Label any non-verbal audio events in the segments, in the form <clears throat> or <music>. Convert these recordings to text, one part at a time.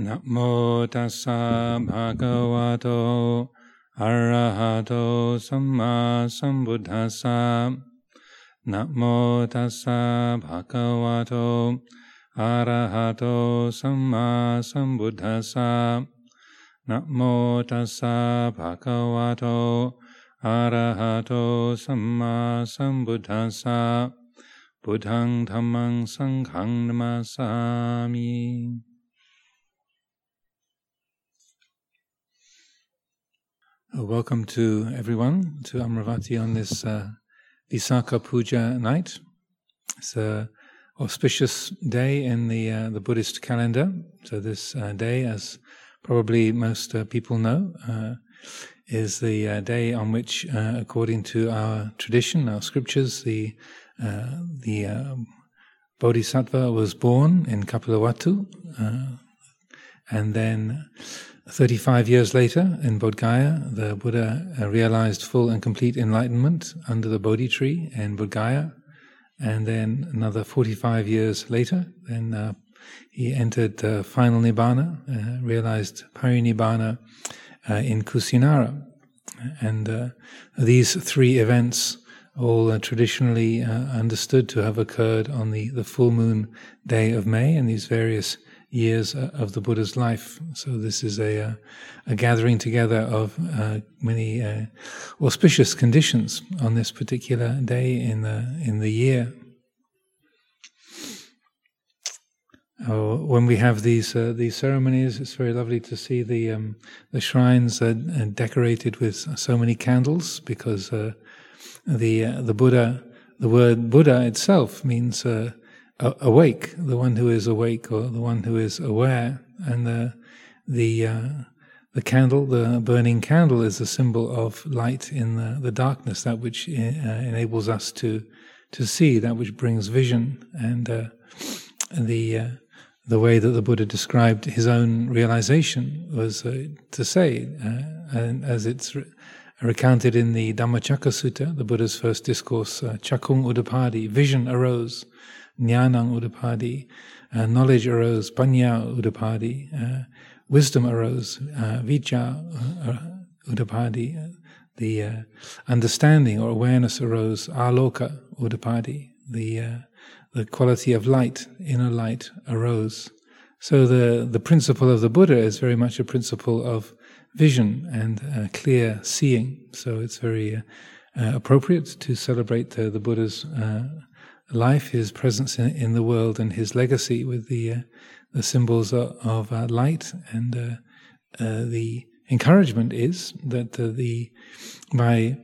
나모 다사 바가와도 아라하도 삼마 삼부다사 나모 다사 바가와도 아라하도 삼마 삼부다사 나모 다사 바가와도 아라하도 삼마 삼부다사 부당 담망 상강 나마사미 Welcome to everyone to Amaravati on this uh, Visakha Puja night. It's an auspicious day in the uh, the Buddhist calendar. So this uh, day, as probably most uh, people know, uh, is the uh, day on which, according to our tradition, our scriptures, the the Bodhisattva was born in Kapilavatthu, and then 35 years later, in Bodh Gaya, the Buddha uh, realized full and complete enlightenment under the Bodhi tree in Bodh Gaya. And then another 45 years later, then uh, he entered uh, final Nibbana, uh, realized Parinibbana uh, in Kusinara. And uh, these three events, all traditionally understood to have occurred on the, the full moon day of May and these various years uh, of the Buddha's life. So this is a, uh, a gathering together of uh, many uh, auspicious conditions on this particular day in the in the year. Oh, when we have these uh, these ceremonies, it's very lovely to see the um, the shrines decorated with so many candles because the the Buddha, the word Buddha itself means awake, the one who is awake or the one who is aware, and the the uh, the candle, the burning candle, is a symbol of light in the, the darkness, that which uh, enables us to to see, that which brings vision, and uh, the uh, the way that the Buddha described his own realization was uh, to say, uh, and as it's re- recounted in the Dhammacakka Sutta, the Buddha's first discourse, Chakung Udapadi, vision arose jnanang udapadi, uh, knowledge arose, panya udapadi, uh, wisdom arose, uh, vijja uh, udapadi, uh, the uh, understanding or awareness arose, aloka udapadi, the uh, the quality of light, inner light arose. So the the principle of the Buddha is very much a principle of vision and clear seeing. So it's very appropriate to celebrate the Buddha's life, his presence in, in the world, and his legacy with the uh, the symbols of, of uh, light. And uh, uh the encouragement is that uh, the by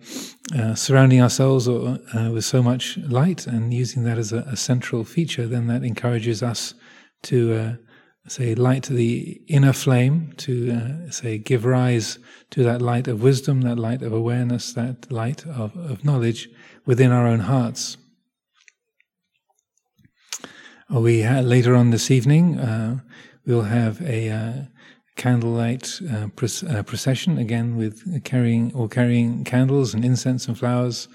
surrounding ourselves with so much light and using that as a, a, central feature, then that encourages us to say light the inner flame to uh, say give rise to that light of wisdom that light of awareness that light of, of knowledge within our own hearts we ha- later on this evening uh, we'll have a uh, candlelight uh, uh procession again with carrying or carrying candles and incense and flowers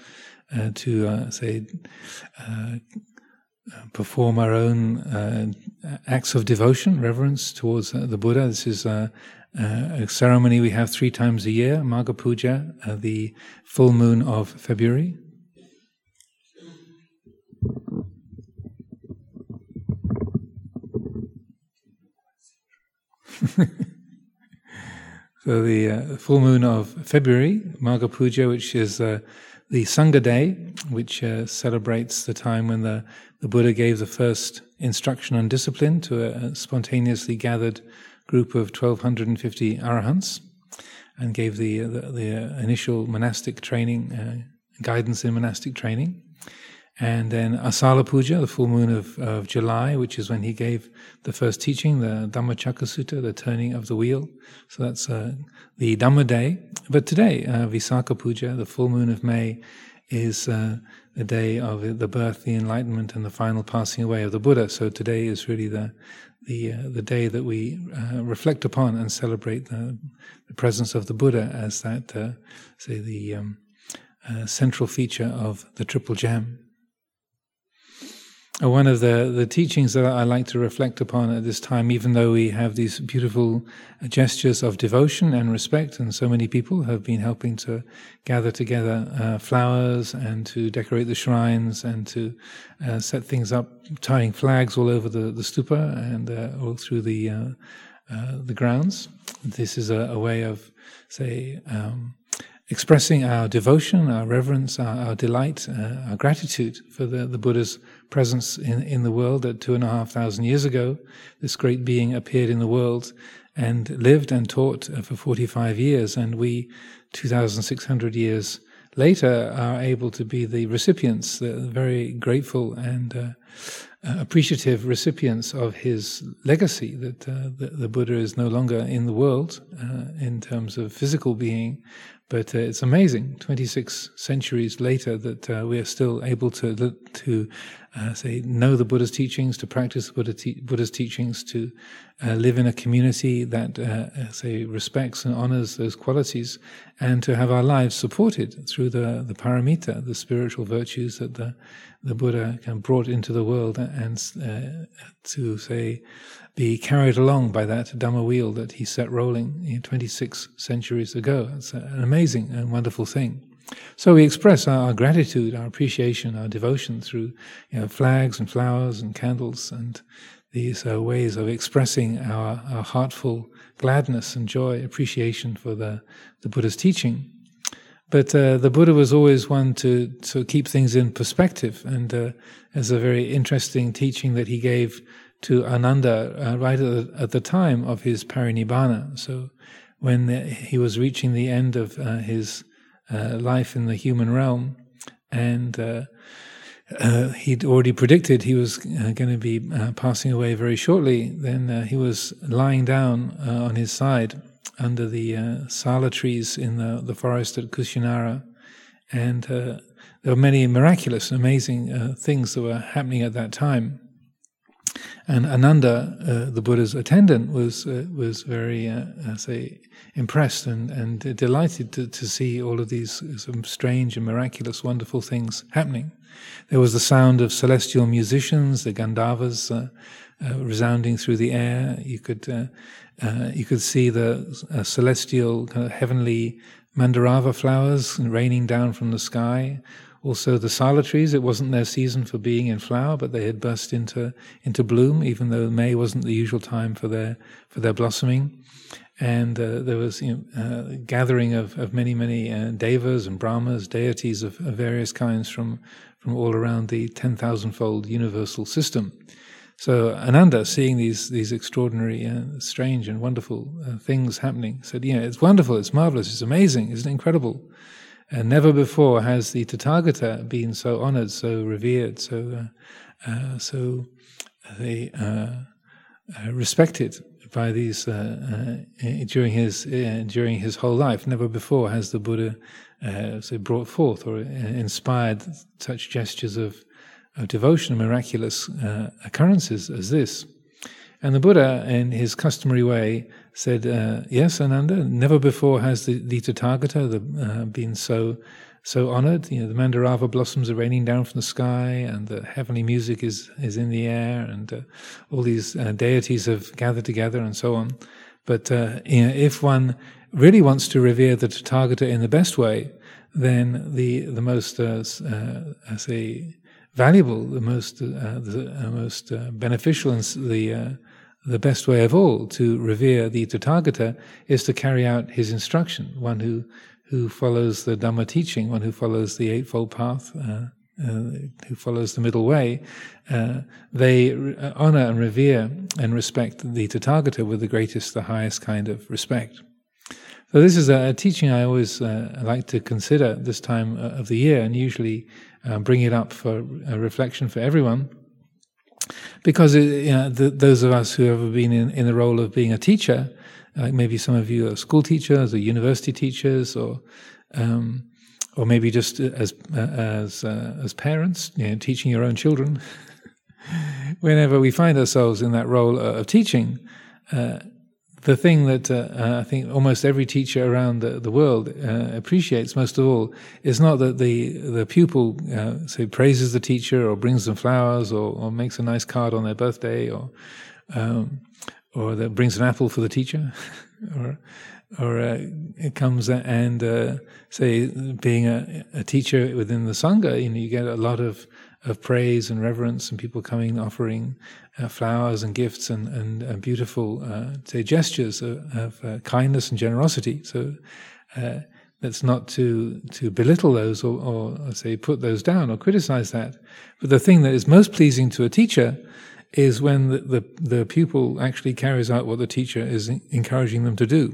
uh, to uh, say perform our own acts of devotion, reverence towards the Buddha. This is a ceremony we have three times a year, Magha Puja, the full moon of February. <laughs> so the uh, full moon of February, Magha Puja, which is uh, the Sangha Day, which uh, celebrates the time when the, the Buddha gave the first instruction on discipline to a, spontaneously gathered group of 1250 arahants and gave the, the, the initial monastic training, uh, guidance in monastic training. And then Asala Puja, the full moon of, of July, which is when he gave the first teaching, the Dhammacakka Sutta, the turning of the wheel. So that's uh, the Dhamma day. But today, uh, Visakha Puja, the full moon of May, is uh, the day of the birth, the enlightenment, and the final passing away of the Buddha. So today is really the the uh, the day that we uh, reflect upon and celebrate the, the, presence of the Buddha as that, uh, say, the um, uh, central feature of the Triple Gem. One of the, the teachings that I like to reflect upon at this time, even though we have these beautiful gestures of devotion and respect, and so many people have been helping to gather together uh, flowers and to decorate the shrines and to uh, set things up, tying flags all over the, the stupa and uh, all through the uh, uh, the grounds. This is a, a way of, say, um, expressing our devotion, our reverence, our, our delight, uh, our gratitude for the, the Buddha's presence in, in the world that two and a half thousand years ago, this great being appeared in the world and lived and taught uh, for 45 years. And we, 2,600 years later, are able to be the recipients, the very grateful and uh, uh, appreciative recipients of his legacy that uh, the, the, Buddha is no longer in the world uh, in terms of physical being, but uh, it's amazing, 26 centuries later, that uh, we are still able to, to uh, say, know the Buddha's teachings, to practice Buddha te- Buddha's teachings, to uh, live in a community that, uh, say, respects and honors those qualities, and to have our lives supported through the, the paramita, the spiritual virtues that the, the Buddha kind of brought into the world, and uh, to, say, be carried along by that Dhamma wheel that he set rolling you know, 26 centuries ago. It's an amazing and wonderful thing. So we express our, gratitude, our appreciation, our devotion through you know, flags and flowers and candles and these uh, ways of expressing our, our heartful gladness and joy, appreciation for the, the Buddha's teaching. But uh, the Buddha was always one to, to keep things in perspective, and uh, there's a very interesting teaching that he gave to Ananda uh, right at the, at the, time of his parinibbana. So when the, he was reaching the end of uh, his uh, life in the human realm, and uh, uh, he'd already predicted he was uh, going to be passing away very shortly, then he was lying down on his side under the sala trees in the, the forest at Kushinara, and there were many miraculous, amazing things that were happening at that time. And Ananda, uh, the Buddha's attendant, was uh, was very, uh, uh say, impressed and, and delighted to, to see all of these some strange and miraculous, wonderful things happening. There was the sound of celestial musicians, the Gandharvas, uh, uh, resounding through the air. You could you could see the celestial, kind of heavenly mandarava flowers raining down from the sky. Also, the sala trees, it wasn't their season for being in flower, but they had burst into, into bloom, even though May wasn't the usual time for their, for their blossoming. And uh, there was you know, uh, gathering of, of many, many uh, devas and brahmas, deities of, of, various kinds from, from all around the 10,000 fold universal system. So Ananda, seeing these these extraordinary, uh, strange, and wonderful uh, things happening, said, "Yeah, it's wonderful, it's marvelous, it's amazing, isn't it incredible?" And never before has the Tathagata been so honored, so revered, so uh, uh, so they uh, uh respected by these uh, during his during his whole life. Never before has the Buddha so brought forth or inspired such gestures of, of devotion, miraculous occurrences as this. And the Buddha, in his customary way, said, uh, "Yes, Ananda. Never before has the, the Tathagata the, uh, been so so honored. You know, the Mandarava blossoms are raining down from the sky, and the heavenly music is is in the air, and uh, all these uh, deities have gathered together, and so on. But uh, you know, if one really wants to revere the Tathagata in the best way, then the the most, uh, I say." Valuable, the most, the most beneficial, and the the best way of all to revere the Tathagata is to carry out his instruction, one who, who follows the Dhamma teaching, one who follows the Eightfold Path, uh, uh, who follows the middle way. Uh, they honor and revere and respect the Tathagata with the greatest, the highest kind of respect. So this is a, a teaching I always uh, like to consider this time uh, of the year and usually uh, bring it up for a reflection for everyone because you know, the, those of us who have been in, in the role of being a teacher, maybe some of you are school teachers or university teachers, or um, or maybe just as as uh, as parents, you know, teaching your own children. <laughs> Whenever we find ourselves in that role of teaching, uh, the thing that uh, uh, I think almost every teacher around the, the world uh, appreciates most of all is not that the the pupil uh, say praises the teacher or brings them flowers or, or makes a nice card on their birthday or um, or that brings an apple for the teacher <laughs> or or uh, it comes and uh, say being a, a, teacher within the sangha, you know, you get a lot of of praise and reverence and people coming offering uh, flowers and gifts and and, and beautiful uh, say gestures of, of uh, kindness and generosity. So. Uh, that's not to to belittle those or, or say put those down or criticize that, but the thing that is most pleasing to a teacher is when the, the, the pupil actually carries out what the teacher is encouraging them to do.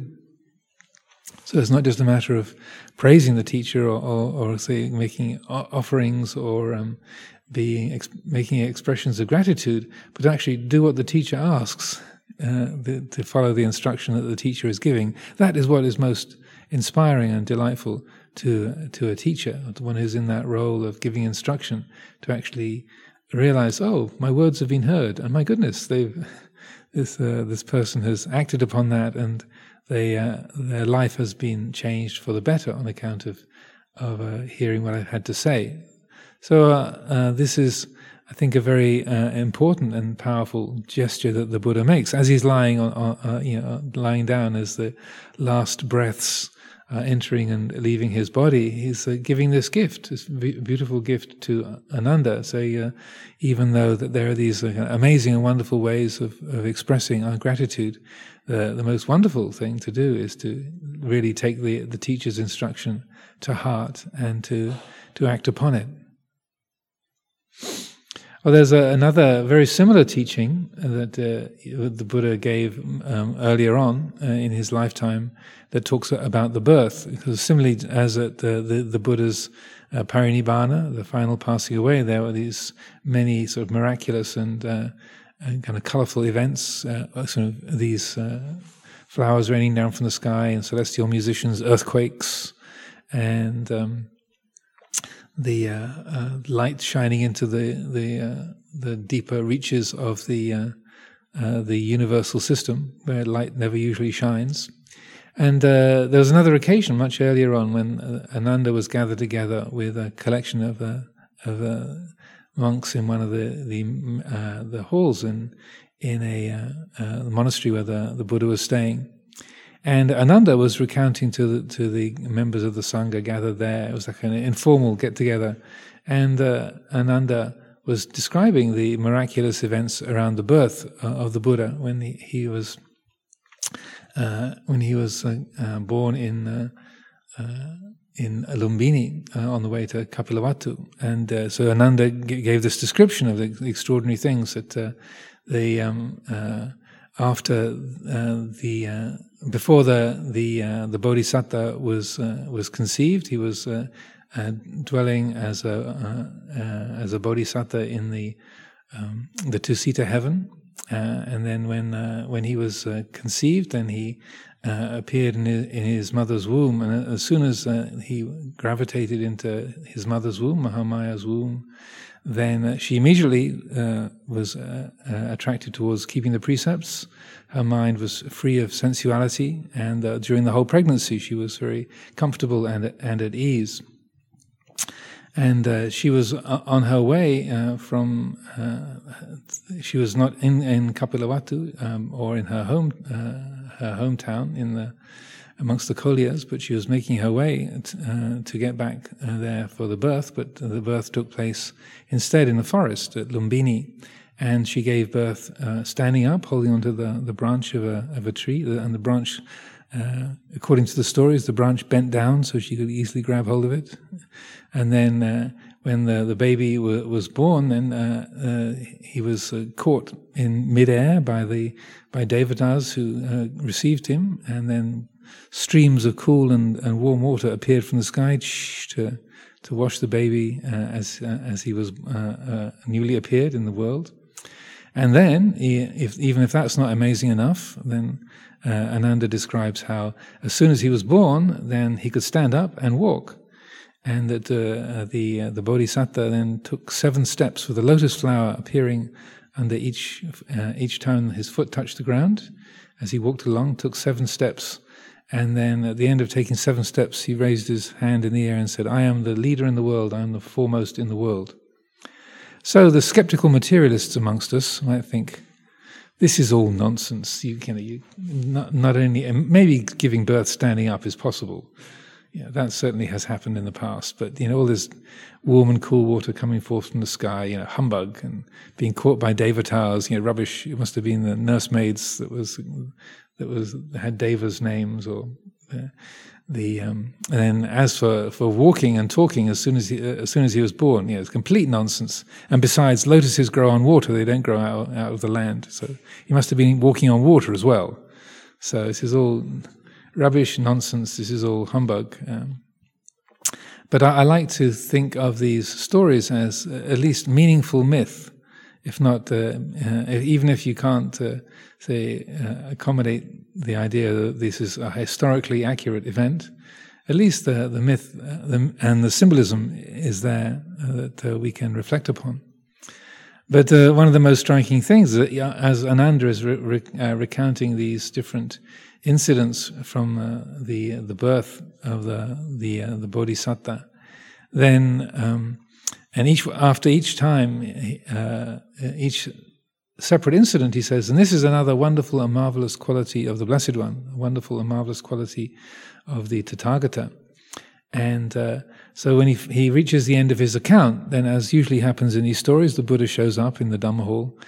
So it's not just a matter of praising the teacher or, or, or say making offerings or um, being ex- making expressions of gratitude, but actually do what the teacher asks uh, the, to follow the instruction that the teacher is giving. That is what is most inspiring and delightful to to a teacher, the one who's in that role of giving instruction, to actually realize, oh, my words have been heard, and my goodness, they've <laughs> this uh, this person has acted upon that and they, uh, their life has been changed for the better on account of of uh, hearing what I've had to say. So uh, uh this is, I think, a very uh, important and powerful gesture that the Buddha makes as he's lying on, on uh, you know, lying down as the last breaths uh, entering and leaving his body, he's uh, giving this gift, this beautiful gift to Ananda. So uh, even though that there are these amazing and wonderful ways of, of expressing our gratitude, the, the most wonderful thing to do is to really take the, the teacher's instruction to heart and to, to act upon it. Well, there's a, another very similar teaching that uh, the Buddha gave um, earlier on uh, in his lifetime that talks about the birth. Because similarly as at the, the, the Buddha's uh, parinibbana, the final passing away, there were these many sort of miraculous and, uh, and kind of colorful events, uh, sort of these uh, flowers raining down from the sky and celestial musicians, earthquakes, and um, the uh, uh, light shining into the the uh, the deeper reaches of the uh, uh, the universal system, where light never usually shines. And there was another occasion much earlier on when Ananda was gathered together with a collection of of monks in one of the the the halls in in a monastery where the, the Buddha was staying. And Ananda was recounting to the, to the members of the Sangha gathered there. It was like an informal get together. And uh, Ananda was describing the miraculous events around the birth uh, of the Buddha when he, he was uh, when he was uh, uh, born in uh, in Lumbini on the way to Kapilavatthu. And so Ananda g- gave this description of the, extraordinary things that the um, after the before the the uh, the bodhisattva was uh, was conceived, he was uh, uh dwelling as a uh, uh, as a bodhisattva in the um, the Tusita heaven, and then when when he was conceived, then he appeared in his, in his, mother's womb, and as soon as he gravitated into his mother's womb, Mahamaya's womb, then she immediately was attracted towards keeping the precepts her mind was free of sensuality, and uh, during the whole pregnancy, she was very comfortable and, and at ease. And uh, she was uh, on her way uh, from, uh, she was not in, in um, or in her home, uh, her hometown in the, amongst the Kolyas, but she was making her way to, to get back there for the birth, but the birth took place instead in the forest at Lumbini and she gave birth uh, standing up, holding onto the, the branch of a, of a tree. And the branch, uh, according to the stories, the branch bent down so she could easily grab hold of it. And then uh, when the, the baby w- was born, then uh, uh, he was uh, caught in midair by the by Devatas who received him, and then streams of cool and, and warm water appeared from the sky to to wash the baby as as he was newly appeared in the world. And then, if, even if that's not amazing enough, then uh, Ananda describes how as soon as he was born, then he could stand up and walk. And that uh, the, uh, the Bodhisattva then took seven steps with a lotus flower appearing under each, uh, each time his foot touched the ground. as he walked along, took seven steps. And then at the end of taking seven steps, he raised his hand in the air and said, I am the leader in the world, I am the foremost in the world. So the skeptical materialists amongst us might think, this is all nonsense. You can you, not, not only, maybe giving birth standing up is possible. Yeah, that certainly has happened in the past. But you know, all this warm and cool water coming forth from the sky, you know, humbug, and being caught by devatas, you know, rubbish. It must have been the nursemaids that was that was had devas names, or the um, and then as for, for walking and talking, as soon as he, uh, as soon as he was born, know, it's complete nonsense. And besides, lotuses grow on water; they don't grow out out of the land. So he must have been walking on water as well. So this is all rubbish, nonsense. This is all humbug. Um, but I, I, like to think of these stories as uh, at least meaningful myth, if not, uh, uh, even if you can't uh, say uh, accommodate the idea that this is a historically accurate event. At least the the myth uh, the, and the symbolism is there that we can reflect upon. But uh, one of the most striking things, is that, as Ananda is re- re- uh, recounting these different incidents from uh, the the birth of the the uh, the bodhisattva, then um, and each after each time, uh, each separate incident, he says, and this is another wonderful and marvelous quality of the Blessed One, a wonderful and marvelous quality of the Tathagata. And uh, so when he, he reaches the end of his account, then as usually happens in these stories, the Buddha shows up in the Dhamma hall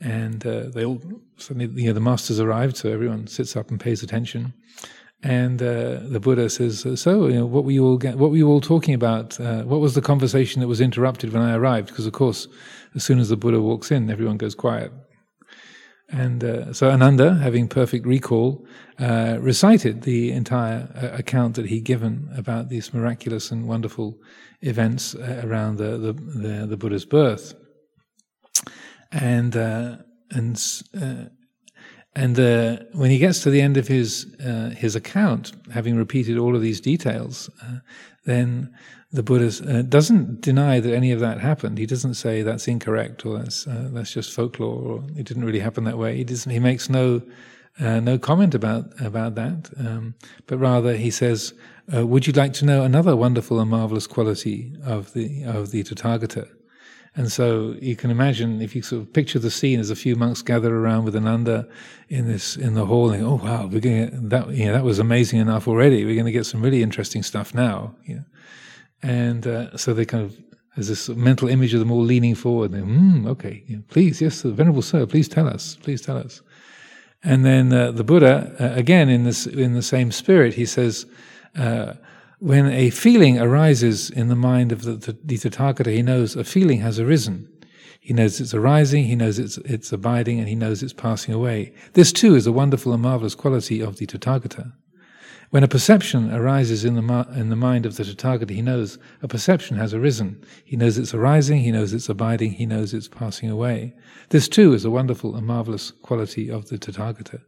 and uh, they all suddenly, you know, the master's arrived, so everyone sits up and pays attention. And uh, the Buddha says, "So, you know, what were you all what were you all talking about? Uh, what was the conversation that was interrupted when I arrived? Because of course, as soon as the Buddha walks in, everyone goes quiet. And uh, so Ananda, having perfect recall, uh, recited the entire uh, account that he'd given about these miraculous and wonderful events uh, around the, the, the, the, Buddha's birth. And uh, and uh, when he gets to the end of his his account, having repeated all of these details, then the Buddha uh, doesn't deny that any of that happened. He doesn't say that's incorrect or that's uh, that's just folklore or it didn't really happen that way. He doesn't. He makes no uh, no comment about about that, um, but rather he says, uh, "Would you like to know another wonderful and marvelous quality of the of the Tathagata?" And so you can imagine if you sort of picture the scene as a few monks gather around with Ananda in this in the hall, and oh wow, we're going that you know, that was amazing enough already. We're going to get some really interesting stuff now. You know? And uh, so they kind of has this mental image of them all leaning forward. And mm, okay, yeah, please, yes, venerable sir, please tell us, please tell us. And then uh, the Buddha, uh, again in this in the same spirit, he says, uh, when a feeling arises in the mind of the, the, the Tathagata, he knows a feeling has arisen. He knows it's arising, he knows it's, it's abiding, and he knows it's passing away. This too is a wonderful and marvelous quality of the Tathagata. When a perception arises in the, in the mind of the Tathagata, he knows a perception has arisen. He knows it's arising, he knows it's abiding, he knows it's passing away. This too is a wonderful and marvelous quality of the Tathagata.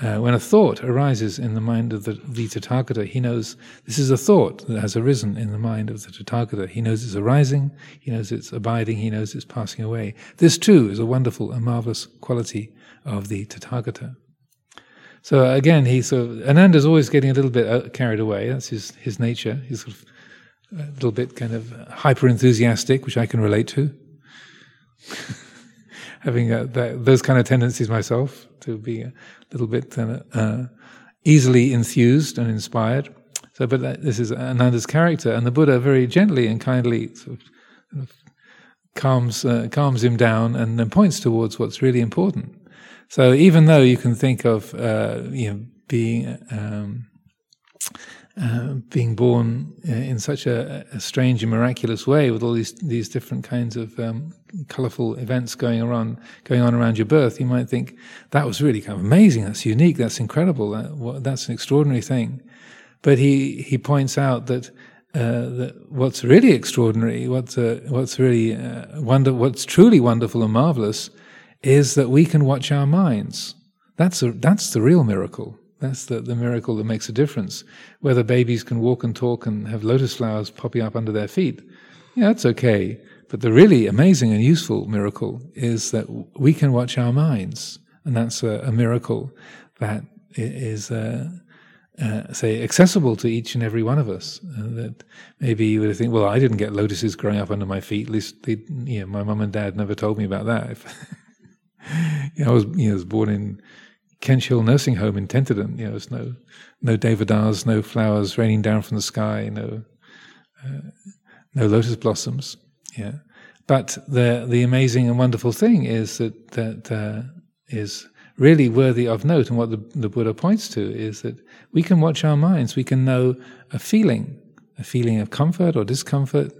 Uh, when a thought arises in the mind of the, the Tathagata, he knows this is a thought that has arisen in the mind of the Tathagata. He knows it's arising, he knows it's abiding, he knows it's passing away. This too is a wonderful and marvelous quality of the Tathagata. So again, he sort of Ananda's always getting a little bit uh, carried away. That's his his nature. He's sort of a little bit kind of hyper enthusiastic, which I can relate to. <laughs> Having uh, that, those kind of tendencies myself to be a little bit uh, uh easily enthused and inspired. So, but that, this is Ananda's character, and the Buddha very gently and kindly sort of, calms uh, calms him down and then points towards what's really important. So even though you can think of uh, you know being um, uh, being born uh, in such a, a, strange and miraculous way, with all these these different kinds of um, colorful events going around going on around your birth, you might think that was really kind of amazing. That's unique. That's incredible. That, that's an extraordinary thing. But he he points out that. Uh, that what's really extraordinary, what's uh, what's really wonder, what's truly wonderful and marvelous, is that we can watch our minds. That's, a, that's the real miracle. That's the, the miracle that makes a difference. Whether babies can walk and talk and have lotus flowers popping up under their feet, yeah, that's okay. But the really amazing and useful miracle is that we can watch our minds. And that's a, a miracle that is, uh, uh, say, accessible to each and every one of us. Uh, that maybe you would think, well, I didn't get lotuses growing up under my feet. At least, they, you know, my mum and dad never told me about that. <laughs> you know, I was, you know, was born in Hill Nursing Home in Tenterden. You know, there's no, no deodars, no flowers raining down from the sky, no, uh, no lotus blossoms. Yeah. But the the amazing and wonderful thing is that that uh, is really worthy of note, and what the, the Buddha points to is that we can watch our minds. We can know a feeling, a feeling of comfort or discomfort,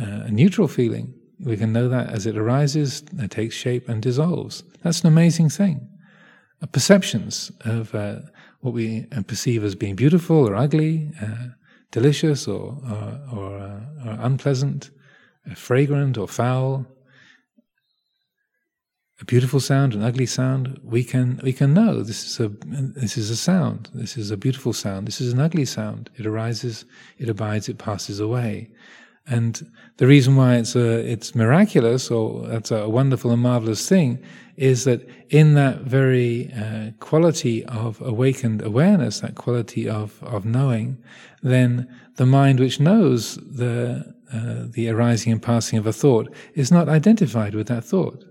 uh, a neutral feeling. We can know that as it arises, it takes shape and dissolves. That's an amazing thing. Uh, perceptions of uh, what we uh, perceive as being beautiful or ugly, uh, delicious or or, or, or unpleasant fragrant or foul, a beautiful sound, an ugly sound, we can we can know this is a this is a sound. This is a beautiful sound. This is an ugly sound. It arises, it abides, it passes away. And the reason why it's a, it's miraculous or that's a wonderful and marvelous thing is that in that very uh, quality of awakened awareness, that quality of, of knowing, then the mind which knows the uh, the arising and passing of a thought is not identified with that thought.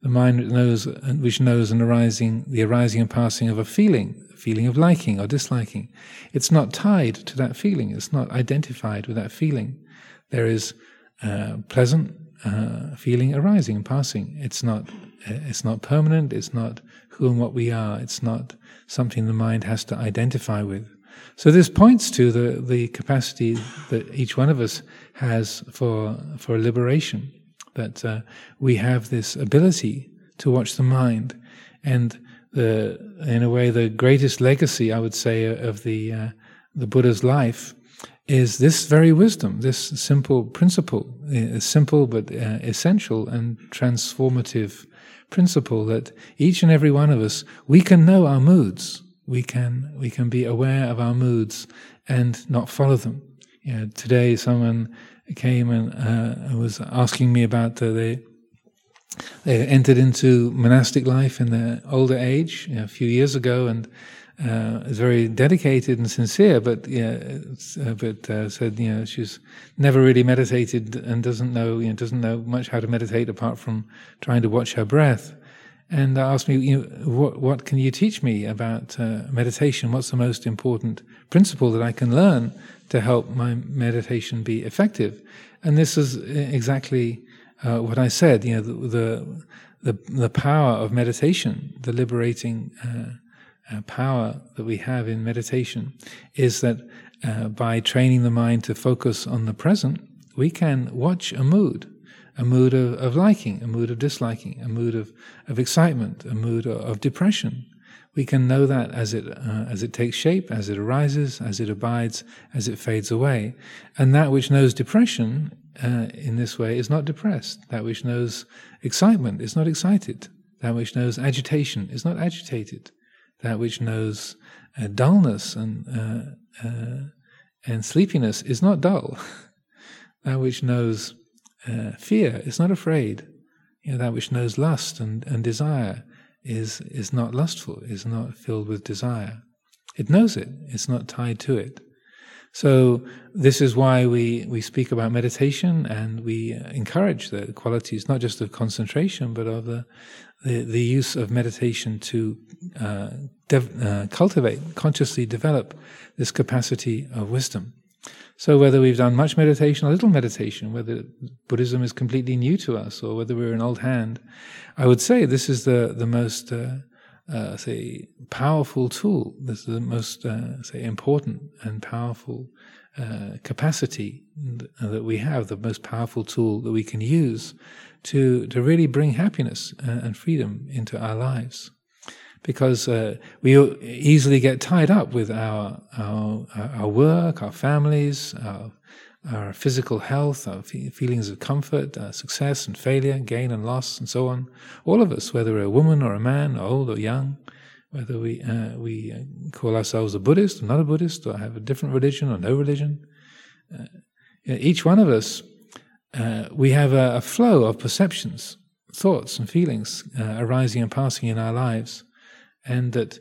The mind knows, which knows an arising, the arising and passing of a feeling, a feeling of liking or disliking, it's not tied to that feeling. It's not identified with that feeling. There is a pleasant uh, feeling arising and passing. It's not. It's not permanent. It's not who and what we are. It's not something the mind has to identify with. So this points to the, the capacity that each one of us has for, for liberation, that uh, we have this ability to watch the mind. And the, in a way, the greatest legacy, I would say, of the, uh, the Buddha's life is this very wisdom, this simple principle, uh, simple but uh, essential and transformative principle that each and every one of us, we can know our moods we can we can be aware of our moods and not follow them. You know, today someone came and uh, was asking me about uh, they they entered into monastic life in their older age you know, a few years ago and uh, is very dedicated and sincere, but yeah, uh, but uh, said you know she's never really meditated and doesn't know you know doesn't know much how to meditate apart from trying to watch her breath and asked me, you know, what, what can you teach me about uh, meditation? What's the most important principle that I can learn to help my meditation be effective? And this is exactly uh, what I said. You know, the, the the, the power of meditation, the liberating uh, power that we have in meditation, is that uh, by training the mind to focus on the present, we can watch a mood a mood of, of liking, a mood of disliking, a mood of, of excitement, a mood of, of depression. We can know that as it uh, as it takes shape, as it arises, as it abides, as it fades away, and that which knows depression uh, in this way is not depressed. That which knows excitement is not excited. That which knows agitation is not agitated. That which knows uh, dullness and uh, uh, and sleepiness is not dull. <laughs> that which knows uh, fear is not afraid. You know, that which knows lust and, and desire is, is not lustful, is not filled with desire. It knows it, it's not tied to it. So this is why we, we speak about meditation and we encourage the qualities not just of concentration but of the the, the use of meditation to uh, uh, cultivate, consciously develop this capacity of wisdom. So whether we've done much meditation or little meditation, whether Buddhism is completely new to us or whether we're an old hand, I would say this is the the most uh, uh, say powerful tool. This is the most uh, say important and powerful uh, capacity that we have. The most powerful tool that we can use to to really bring happiness and freedom into our lives because uh, we easily get tied up with our, our, our work, our families, our, our physical health, our feelings of comfort, uh, success and failure, gain and loss, and so on. All of us, whether we're a woman or a man, old or young, whether we uh, we uh, call ourselves a Buddhist or not a Buddhist, or have a different religion or no religion, uh, each one of us, uh, we have a, a, flow of perceptions, thoughts, and feelings arising and passing in our lives and that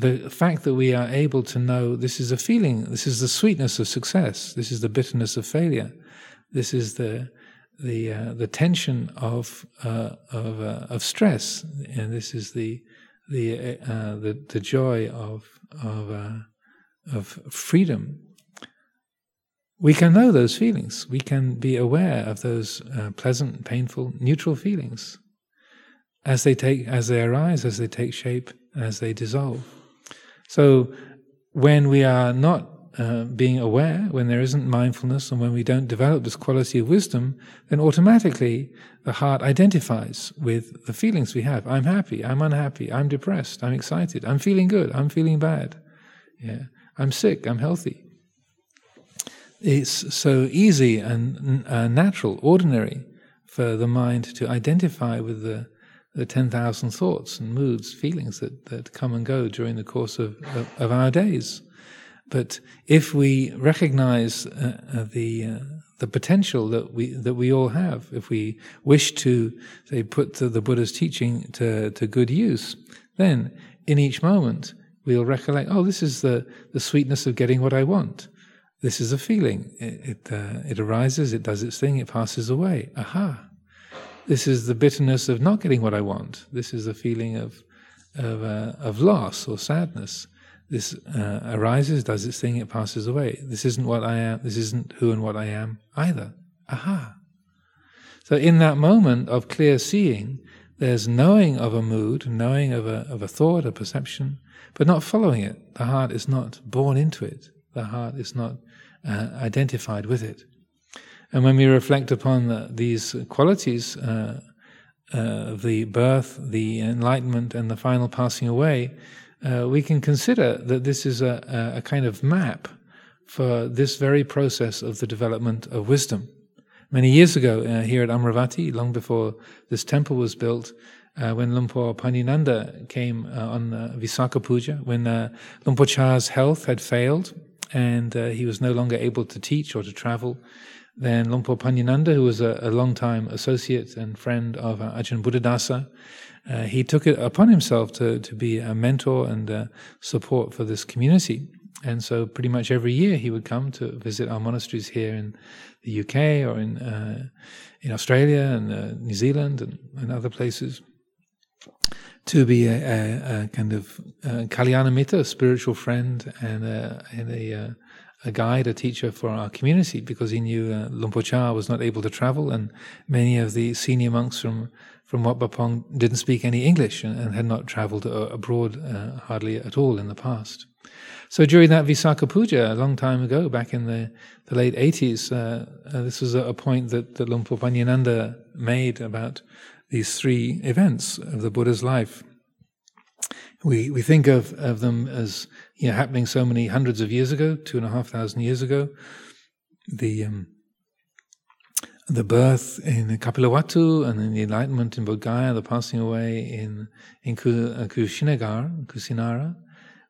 the fact that we are able to know this is a feeling, this is the sweetness of success, this is the bitterness of failure, this is the the uh, the tension of uh, of uh, of stress, and this is the the uh, the, the joy of of uh, of freedom. We can know those feelings. We can be aware of those uh, pleasant, painful, neutral feelings as they take as they arise, as they take shape, as they dissolve. So when we are not uh, being aware, when there isn't mindfulness, and when we don't develop this quality of wisdom, then automatically the heart identifies with the feelings we have. I'm happy, I'm unhappy, I'm depressed, I'm excited, I'm feeling good, I'm feeling bad. Yeah. I'm sick, I'm healthy. It's so easy and uh, natural, ordinary for the mind to identify with the, the 10,000 thoughts and moods, feelings that, that come and go during the course of, of, of our days. But if we recognize uh, uh, the uh, the potential that we that we all have, if we wish to say put the, the Buddha's teaching to to good use, then in each moment we'll recollect. Oh, this is the the sweetness of getting what I want. This is a feeling. It it, uh, it arises. It does its thing. It passes away. Aha. This is the bitterness of not getting what I want. This is a feeling of of uh, of loss or sadness this uh, arises, does its thing, it passes away. This isn't what I am, this isn't who and what I am either. Aha. So in that moment of clear seeing, there's knowing of a mood, knowing of a, of a thought, a perception, but not following it. The heart is not born into it. The heart is not uh, identified with it. And when we reflect upon the, these qualities uh, uh, the birth, the enlightenment, and the final passing away, uh, we can consider that this is a, a, kind of map for this very process of the development of wisdom. Many years ago, uh, here at Amaravati, long before this temple was built, uh, when Luang Por Panyananda came uh, on uh, Visakha Puja, when uh, Luang Por Chah's health had failed and uh, he was no longer able to teach or to travel, then Luang Por Panyananda, who was a, a long-time associate and friend of uh, Ajahn Buddhadasa, uh, he took it upon himself to, to be a mentor and uh, support for this community. And so, pretty much every year, he would come to visit our monasteries here in the UK or in uh, in Australia and uh, New Zealand and, and, other places to be a, a, a kind of uh, kalyanamitta, a spiritual friend, and a, and a, uh, a, guide, a teacher for our community, because he knew uh, Luang Por Chah was not able to travel, and many of the senior monks from from Wat Pah Pong didn't speak any English and, and had not traveled uh, abroad uh, hardly at all in the past. So during that Visakha Puja, a long time ago, back in the, the late 80s, uh, uh, this was a, a, point that, that Luang Por Panyananda made about these three events of the Buddha's life. We, we think of, of them as you know, happening so many hundreds of years ago, two and a half thousand years ago. The, um, the birth in Kapilavatthu and then the enlightenment in Bodh Gaya, the passing away in in uh, Kushinagar, Kusinara.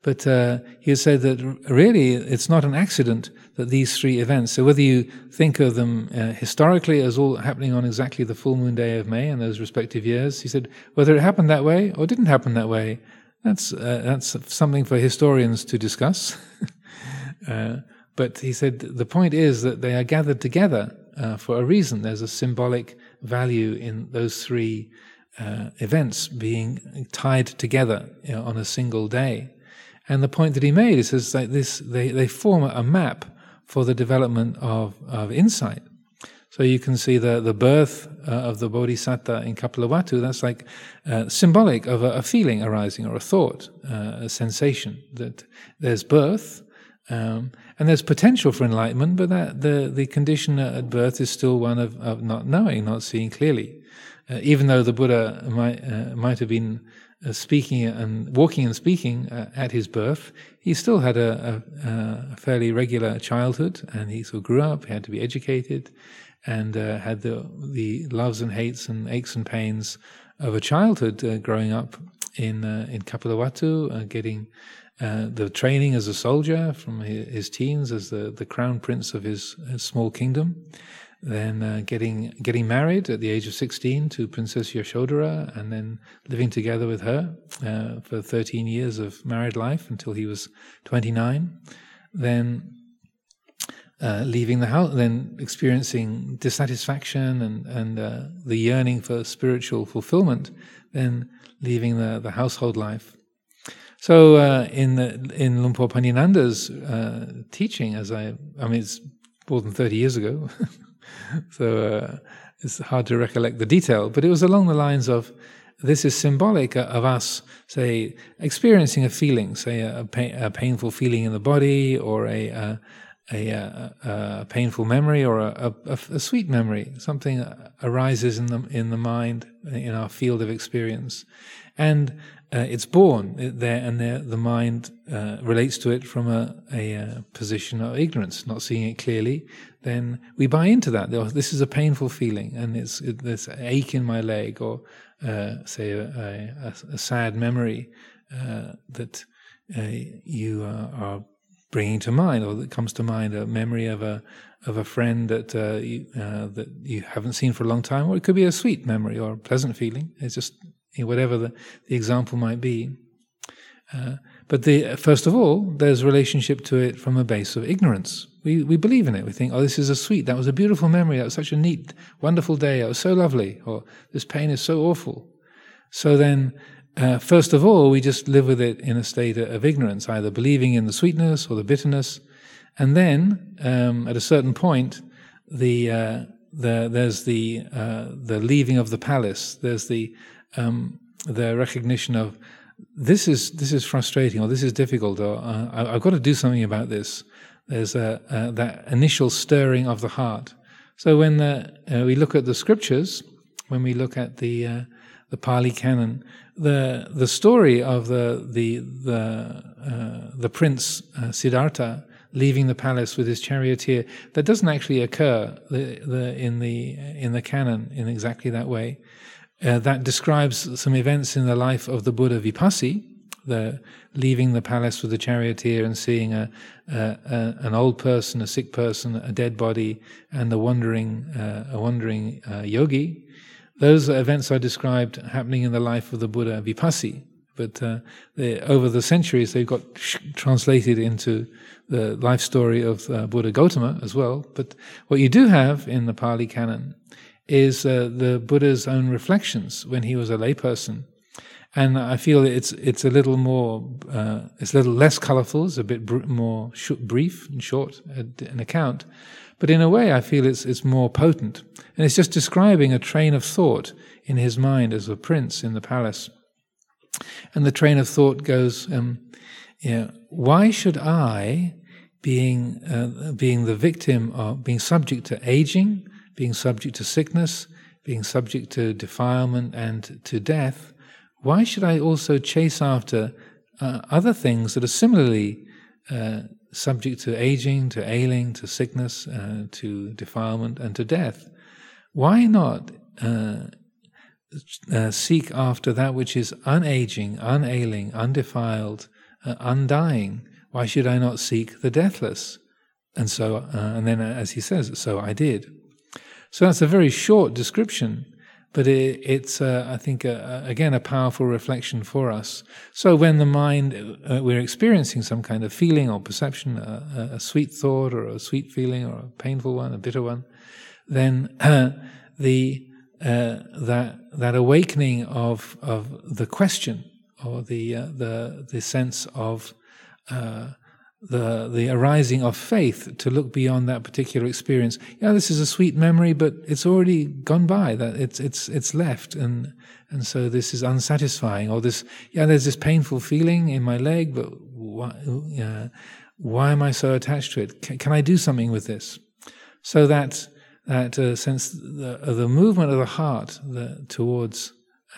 But uh, he has said that really it's not an accident that these three events, so whether you think of them uh, historically as all happening on exactly the full moon day of May in those respective years, he said whether it happened that way or didn't happen that way, that's, uh, that's something for historians to discuss. <laughs> Uh, but he said the point is that they are gathered together uh, for a reason. There's a symbolic value in those three uh, events being tied together you know, on a single day. And the point that he made is, that this, they, they form a map for the development of, of insight. So you can see the, the birth uh, of the Bodhisattva in Kapilavatthu, that's like uh, symbolic of a, a, feeling arising or a thought, uh, a sensation that there's birth, um, and there's potential for enlightenment, but that the, the condition at birth is still one of, of not knowing, not seeing clearly. Uh, even though the Buddha might, uh, might have been uh, speaking and walking and speaking at his birth, he still had a, a, a, fairly regular childhood, and he sort of grew up. He had to be educated, and uh, had the the loves and hates and aches and pains of a childhood uh, growing up in in Kapilavatthu, getting uh, the training as a soldier from his, teens as the, the crown prince of his, his, small kingdom, then uh, getting getting married at the age of 16 to Princess Yashodhara, and then living together with her uh, for 13 years of married life until he was 29. Then uh, leaving the house, then experiencing dissatisfaction and and uh, the yearning for spiritual fulfillment, then leaving the the household life. So uh, in the, in Luang Por Panyananda's uh, teaching, as I I mean it's more than 30 years ago. <laughs> so uh, it's hard to recollect the detail, but it was along the lines of this is symbolic of us, say, experiencing a feeling, say a, pain, a painful feeling in the body, or a, a, a, a painful memory, or a, a, sweet memory. Something arises in the in the mind, in our field of experience, and uh, it's born there, and there, the mind uh, relates to it from a, a, a, position of ignorance, not seeing it clearly. Then we buy into that. This is a painful feeling, and it's it, there's ache in my leg, or uh, say a, a, sad memory uh, that uh, you are bringing to mind, or that comes to mind, a memory of a of a friend that uh, you, that you haven't seen for a long time, or it could be a sweet memory or a pleasant feeling. It's just whatever the, the example might be. Uh, but the, first of all, there's relationship to it from a base of ignorance. We, we believe in it. We think, oh, this is a sweet, that was a beautiful memory, that was such a neat, wonderful day, It was so lovely, or this pain is so awful. So then, uh, first of all, we just live with it in a state of ignorance, either believing in the sweetness or the bitterness. And then, um, at a certain point, the, uh, the, there's the, uh, the leaving of the palace. There's the um, the recognition of this is this is frustrating or this is difficult or uh, I, have got to do something about this. There's a, a, that initial stirring of the heart. So when the, uh, we look at the scriptures, when we look at the uh, the Pali Canon, the the story of the the the uh, the prince uh, Siddhartha leaving the palace with his charioteer that doesn't actually occur the, the, in the in the canon in exactly that way. Uh, that describes some events in the life of the Buddha Vipassi, the leaving the palace with the charioteer and seeing a, a, a, an old person, a sick person, a dead body, and a wandering, uh, a wandering uh, yogi. Those events are described happening in the life of the Buddha Vipassi, but uh, over the centuries they've got translated into the life story of uh, Buddha Gautama as well. But what you do have in the Pali Canon is uh, the Buddha's own reflections when he was a layperson. And I feel it's it's a little more, uh, it's a little less colorful, it's a bit br- more sh- brief and short, uh, an account. But in a way, I feel it's it's more potent, and it's just describing a train of thought in his mind as a prince in the palace. And the train of thought goes, um, you know, why should I, being uh, being the victim of being subject to aging, being subject to sickness, being subject to defilement and to death, why should I also chase after uh, other things that are similarly uh, subject to aging, to ailing, to sickness, uh, to defilement, and to death? Why not uh, uh, seek after that which is unaging, unailing, undefiled, uh, undying? Why should I not seek the deathless? And so, and then, as he says, so I did. So that's a very short description, but it, it's, uh, I think, uh, again, a powerful reflection for us. So when the mind, uh, we're experiencing some kind of feeling or perception, a, sweet thought or a sweet feeling or a painful one, a bitter one, then <clears throat> the uh, that that awakening of of the question or the uh, the the sense of uh, the the arising of faith to look beyond that particular experience. Yeah, this is a sweet memory, but it's already gone by. That it's it's it's left, and and so this is unsatisfying. Or this, yeah, there's this painful feeling in my leg, but why, uh, why am I so attached to it? Can, can, I do something with this? So that that uh, sense the, uh, the movement of the heart the, towards,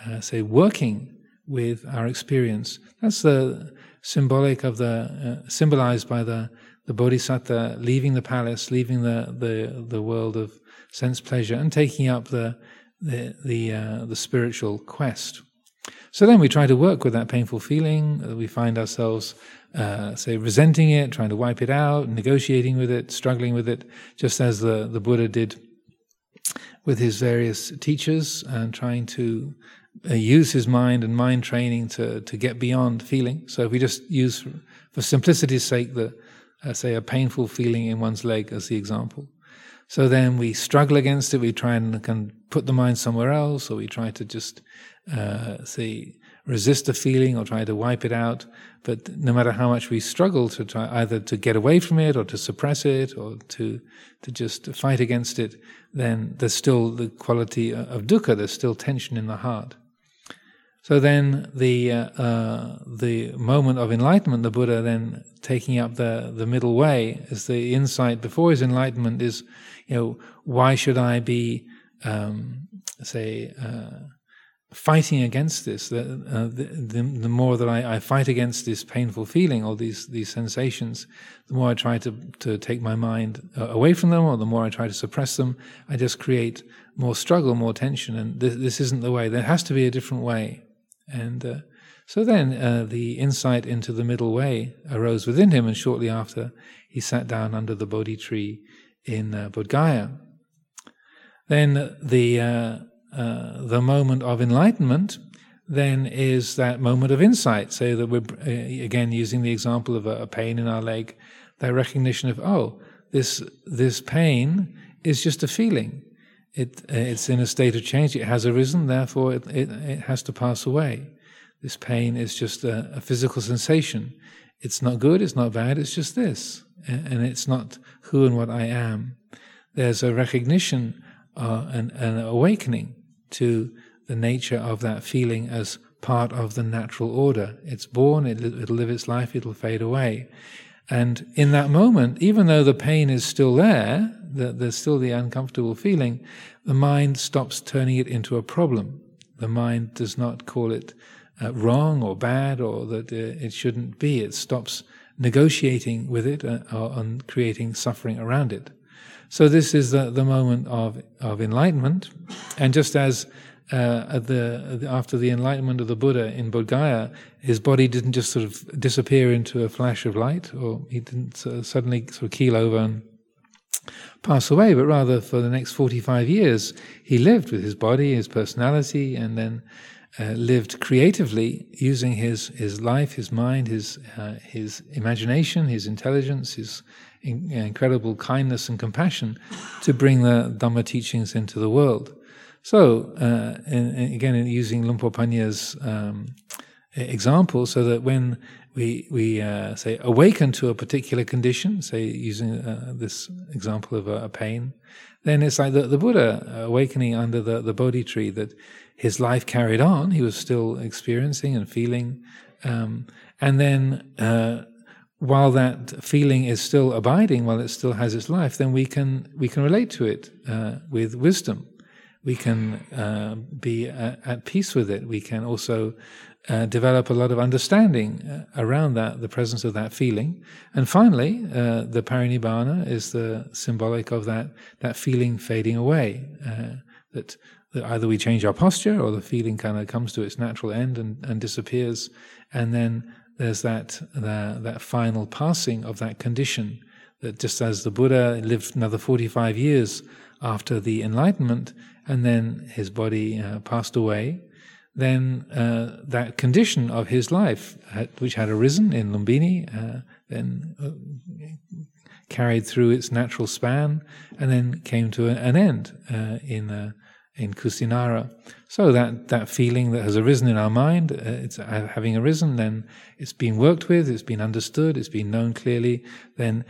uh, say, working with our experience. That's the symbolic of the uh, symbolized by the the bodhisattva leaving the palace, leaving the the the world of sense pleasure, and taking up the the the, uh, the spiritual quest. So then we try to work with that painful feeling. We find ourselves, uh, say, resenting it, trying to wipe it out, negotiating with it, struggling with it, just as the, the Buddha did with his various teachers and trying to uh, use his mind and mind training to, to get beyond feeling. So if we just use, for simplicity's sake, the, uh, say, a painful feeling in one's leg as the example. So then we struggle against it. We try and can put the mind somewhere else, or we try to just uh, say resist the feeling or try to wipe it out. But no matter how much we struggle to try either to get away from it or to suppress it or to to just fight against it, then there's still the quality of dukkha. There's still tension in the heart. So then the uh, uh, the moment of enlightenment, the Buddha then taking up the the middle way is the insight before his enlightenment is, you know, why should I be um, say uh, fighting against this, the, uh, the, the, the, more that I, I, fight against this painful feeling or these these sensations, the more I try to to take my mind uh, away from them, or the more I try to suppress them, I just create more struggle, more tension, and this, this isn't the way. There has to be a different way, and uh, so then uh, the insight into the middle way arose within him, and shortly after he sat down under the Bodhi tree in uh, Bodh Gaya. Then the uh, uh, the moment of enlightenment then is that moment of insight. So that we're uh, again using the example of a, a, pain in our leg, that recognition of oh, this this pain is just a feeling. It it's in a state of change. It has arisen, therefore it it, it has to pass away. This pain is just a, a, physical sensation. It's not good. It's not bad. It's just this, and it's not who and what I am. There's a recognition, uh, an, an awakening to the nature of that feeling as part of the natural order. It's born, it, will live its life, it'll fade away. And in that moment, even though the pain is still there, the, there's still the uncomfortable feeling, the mind stops turning it into a problem. The mind does not call it uh, wrong or bad or that uh, it shouldn't be. It stops negotiating with it uh, and creating suffering around it. So this is the, the moment of, of enlightenment. And just as uh, the, after the enlightenment of the Buddha in Bodh Gaya, his body didn't just sort of disappear into a flash of light, or he didn't suddenly sort of keel over and pass away, but rather for the next 45 years, he lived with his body, his personality, and then uh, lived creatively using his, his life, his mind, his, uh, his imagination, his intelligence, his in, incredible kindness and compassion to bring the Dhamma teachings into the world. So, uh, in, in, again, using Luang Por Panya's um, example, so that when we we uh, say awaken to a particular condition, say using uh, this example of a, a, pain, then it's like the, the Buddha awakening under the, the Bodhi tree that his life carried on. He was still experiencing and feeling, um, and then uh, while that feeling is still abiding, while it still has its life, then we can we can relate to it uh, with wisdom. We can uh, be at, at, peace with it. We can also uh, develop a lot of understanding uh, around that, the presence of that feeling. And finally, uh, the parinibbana is the symbolic of that that feeling fading away. Uh, that, that either we change our posture, or the feeling kind of comes to its natural end and, and disappears, and then there's that, that, that final passing of that condition that just as the Buddha lived another 45 years after the enlightenment and then his body uh, passed away, then uh, that condition of his life, which had arisen in Lumbini, uh, then uh, carried through its natural span, and then came to an end uh, in uh, in Kusinara. So that, that feeling that has arisen in our mind, uh, it's having arisen, then it's been worked with, it's been understood, it's been known clearly. Then,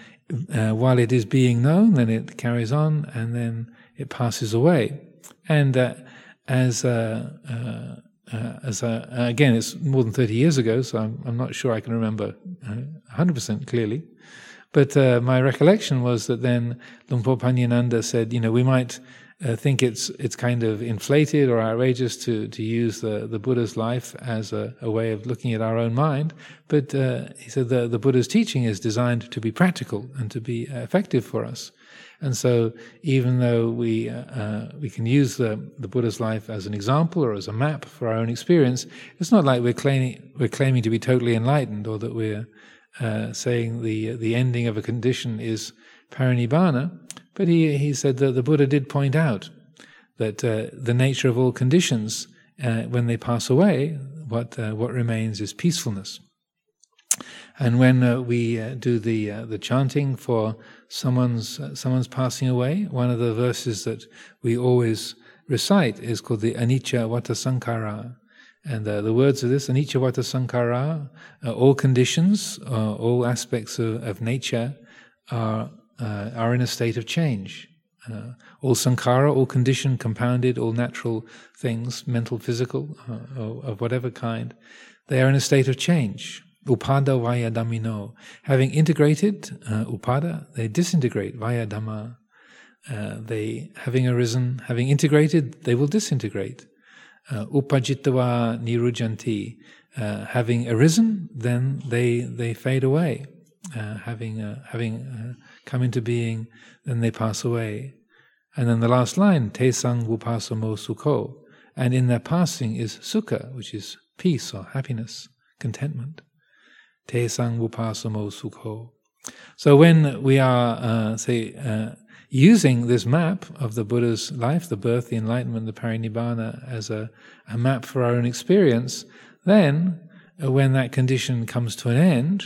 uh, while it is being known, then it carries on, and then it passes away. And uh, as uh, uh, uh, as again, it's more than thirty years ago, so I'm, I'm not sure I can remember 100% clearly. But my recollection was that then Luang Por Panyananda said, you know, we might uh, think it's it's kind of inflated or outrageous to to use the, the Buddha's life as a, a way of looking at our own mind. But uh, he said the the Buddha's teaching is designed to be practical and to be effective for us. And so, even though we uh, uh, we can use the the Buddha's life as an example or as a map for our own experience, it's not like we're claiming we're claiming to be totally enlightened or that we're uh, saying the the ending of a condition is parinibbana. But he, he said that the Buddha did point out that uh, the nature of all conditions, uh, when they pass away, what uh, what remains is peacefulness. And when uh, we uh, do the uh, the chanting for someone's someone's passing away, one of the verses that we always recite is called the Anicca Vata Sankhara. And uh, the words of this, Anicca Vata Sankhara, uh, all conditions, uh, all aspects of, of nature are, are in a state of change. Uh, all sankhara, all conditioned, compounded, all natural things, mental, physical, uh, of whatever kind, they are in a state of change. Upada vaya dhammino. Having integrated uh, upada, they disintegrate vaya dhamma. Uh, they, having arisen, having integrated, they will disintegrate. Uh, upajitava nirujanti. Uh, having arisen, then they they fade away. Uh, having uh, having come into being, then they pass away. And then the last line, te sang vupasamo sukho. And in their passing is sukha, which is peace or happiness, contentment. Te sang vupasamo sukho. So when we are, uh, say, uh, using this map of the Buddha's life, the birth, the enlightenment, the parinibbana, as a, a map for our own experience, then uh, when that condition comes to an end,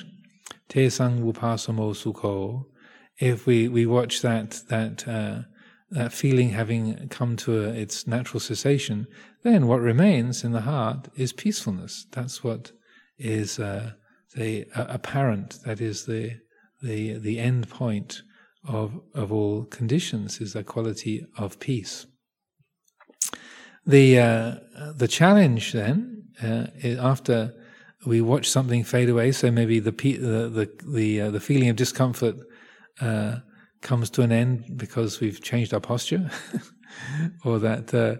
te sang vupasamo sukho, if we, we watch that, that, uh, that feeling having come to a, its natural cessation, then what remains in the heart is peacefulness. That's what is uh, the uh, apparent. That is the the the end point of of all conditions is the quality of peace. The uh, the challenge then uh, after we watch something fade away, so maybe the the the the, uh, the feeling of discomfort uh, comes to an end because we've changed our posture, <laughs> or that uh,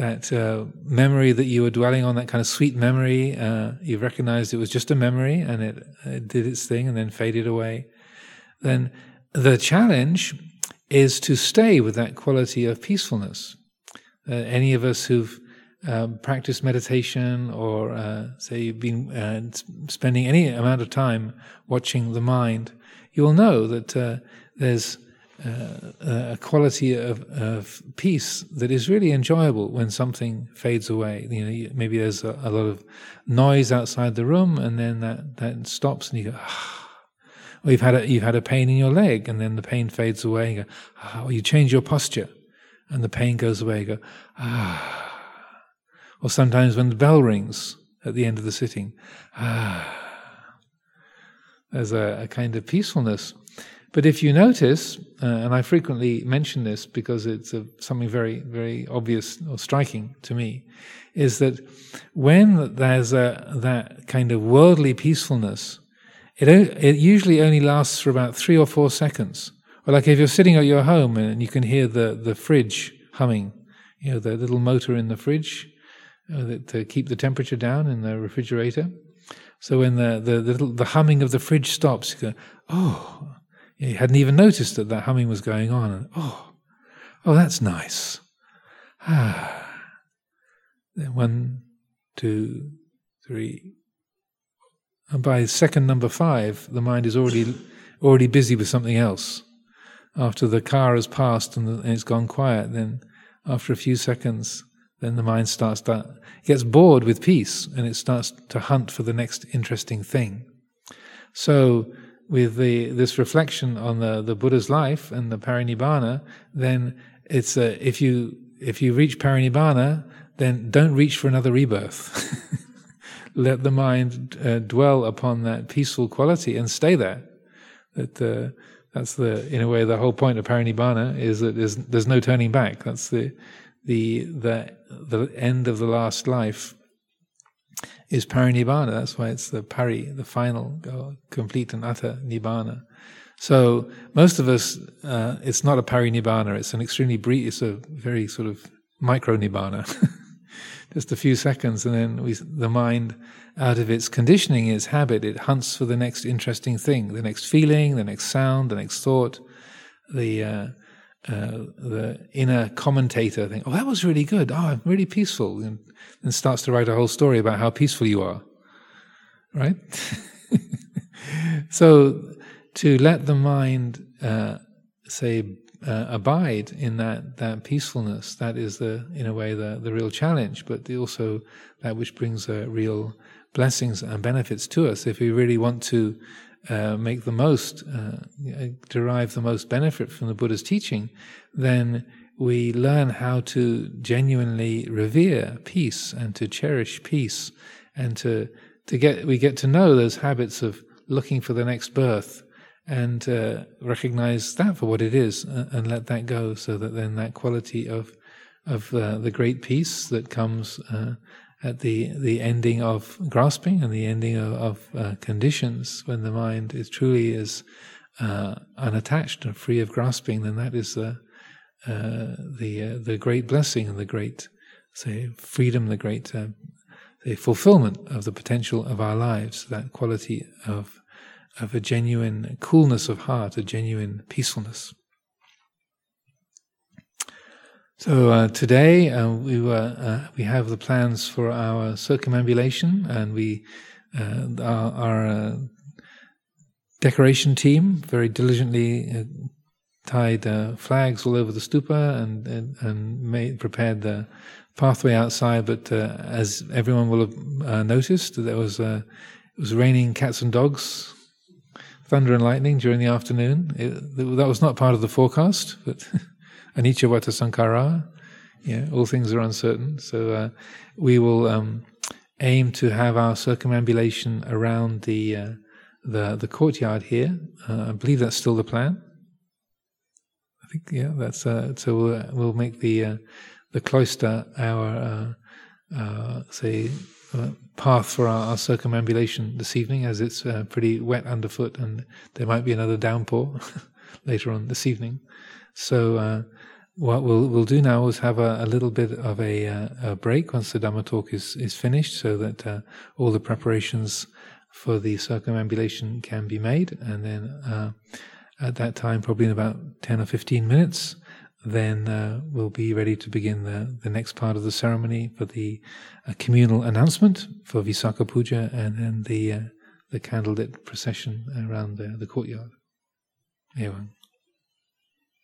that uh, memory that you were dwelling on, that kind of sweet memory, uh, you recognized it was just a memory and it, it, did its thing and then faded away. Then the challenge is to stay with that quality of peacefulness. Uh, any of us who've um, practiced meditation or uh, say you've been uh, spending any amount of time watching the mind, you will know that there's uh, a quality of, of, peace that is really enjoyable when something fades away. You know, maybe there's a, a, lot of noise outside the room, and then that, that stops, and you go, ah. Or you've had a, you've had a pain in your leg, and then the pain fades away. You go, ah. Or you change your posture, and the pain goes away. You go, ah. Or sometimes when the bell rings at the end of the sitting, ah. There's a, a kind of peacefulness but if you notice, uh, and I frequently mention this because it's a, something very, very obvious or striking to me, is that when there's a, that kind of worldly peacefulness, it, it usually only lasts for about three or four seconds. Or like if you're sitting at your home and you can hear the, the fridge humming, you know, the little motor in the fridge uh, that, to keep the temperature down in the refrigerator. So when the, the, the, the humming of the fridge stops, you go, oh, he hadn't even noticed that that humming was going on. And, oh, oh, that's nice. Ah. <sighs> Then one, two, three. And by second number five, the mind is already already busy with something else. After the car has passed and, the, and it's gone quiet, then after a few seconds, then the mind starts to gets bored with peace and it starts to hunt for the next interesting thing. So with the, this reflection on the, the Buddha's life and the parinibbana, then it's a, if you if you reach parinibbana, then don't reach for another rebirth. <laughs> Let the mind uh, dwell upon that peaceful quality and stay there. That uh, that's the in a way the whole point of parinibbana is that there's there's no turning back. That's the the the the end of the last life is parinibbana. That's why it's the pari, the final, complete and utter nibbana. So most of us, uh, it's not a parinibbana. It's an extremely brief. It's a very sort of micro nibbana, <laughs> just a few seconds, and then we, the mind, out of its conditioning, its habit, it hunts for the next interesting thing, the next feeling, the next sound, the next thought, the uh, uh, the inner commentator think, oh, that was really good. Oh, I'm really peaceful. And, and starts to write a whole story about how peaceful you are. Right? <laughs> so to let the mind, uh, say, uh, abide in that, that peacefulness, that is the, in a way, the, the real challenge, but also that which brings uh, real blessings and benefits to us. If we really want to uh, make the most, uh, derive the most benefit from the Buddha's teaching, then we learn how to genuinely revere peace and to cherish peace and to, to get, we get to know those habits of looking for the next birth and uh, recognize that for what it is uh, and let that go so that then that quality of of uh, the great peace that comes uh, at the the ending of grasping and the ending of, of uh, conditions when the mind is truly is uh, unattached and free of grasping then that is the the the great blessing and the great say freedom the great the fulfillment of the potential of our lives that quality of of a genuine coolness of heart, a genuine peacefulness. So uh, today uh, we were uh, we have the plans for our circumambulation, and we uh, our, our uh, decoration team very diligently uh, tied flags all over the stupa and and, and made, prepared the pathway outside. But as everyone will have noticed, there was it was raining cats and dogs thunder and lightning during the afternoon. It, that was not part of the forecast, but <laughs> anicca vata sankhara. Yeah, all things are uncertain. So uh, we will um, aim to have our circumambulation around the uh, the the courtyard here. Uh, I believe that's still the plan. I think yeah, that's uh, so we'll, we'll, make the uh, the cloister our uh, say uh, path for our, our, circumambulation this evening, as it's uh, pretty wet underfoot, and there might be another downpour <laughs> later on this evening. So, uh, what we'll we'll do now is have a, a little bit of a, uh, a, break once the Dhamma talk is is finished, so that uh, all the preparations for the circumambulation can be made, and then uh, at that time, probably in about ten or fifteen minutes, then uh, we'll be ready to begin the, the next part of the ceremony for the uh, communal announcement for Visakha Puja and then the uh, the candlelit procession around the, the courtyard. Evam.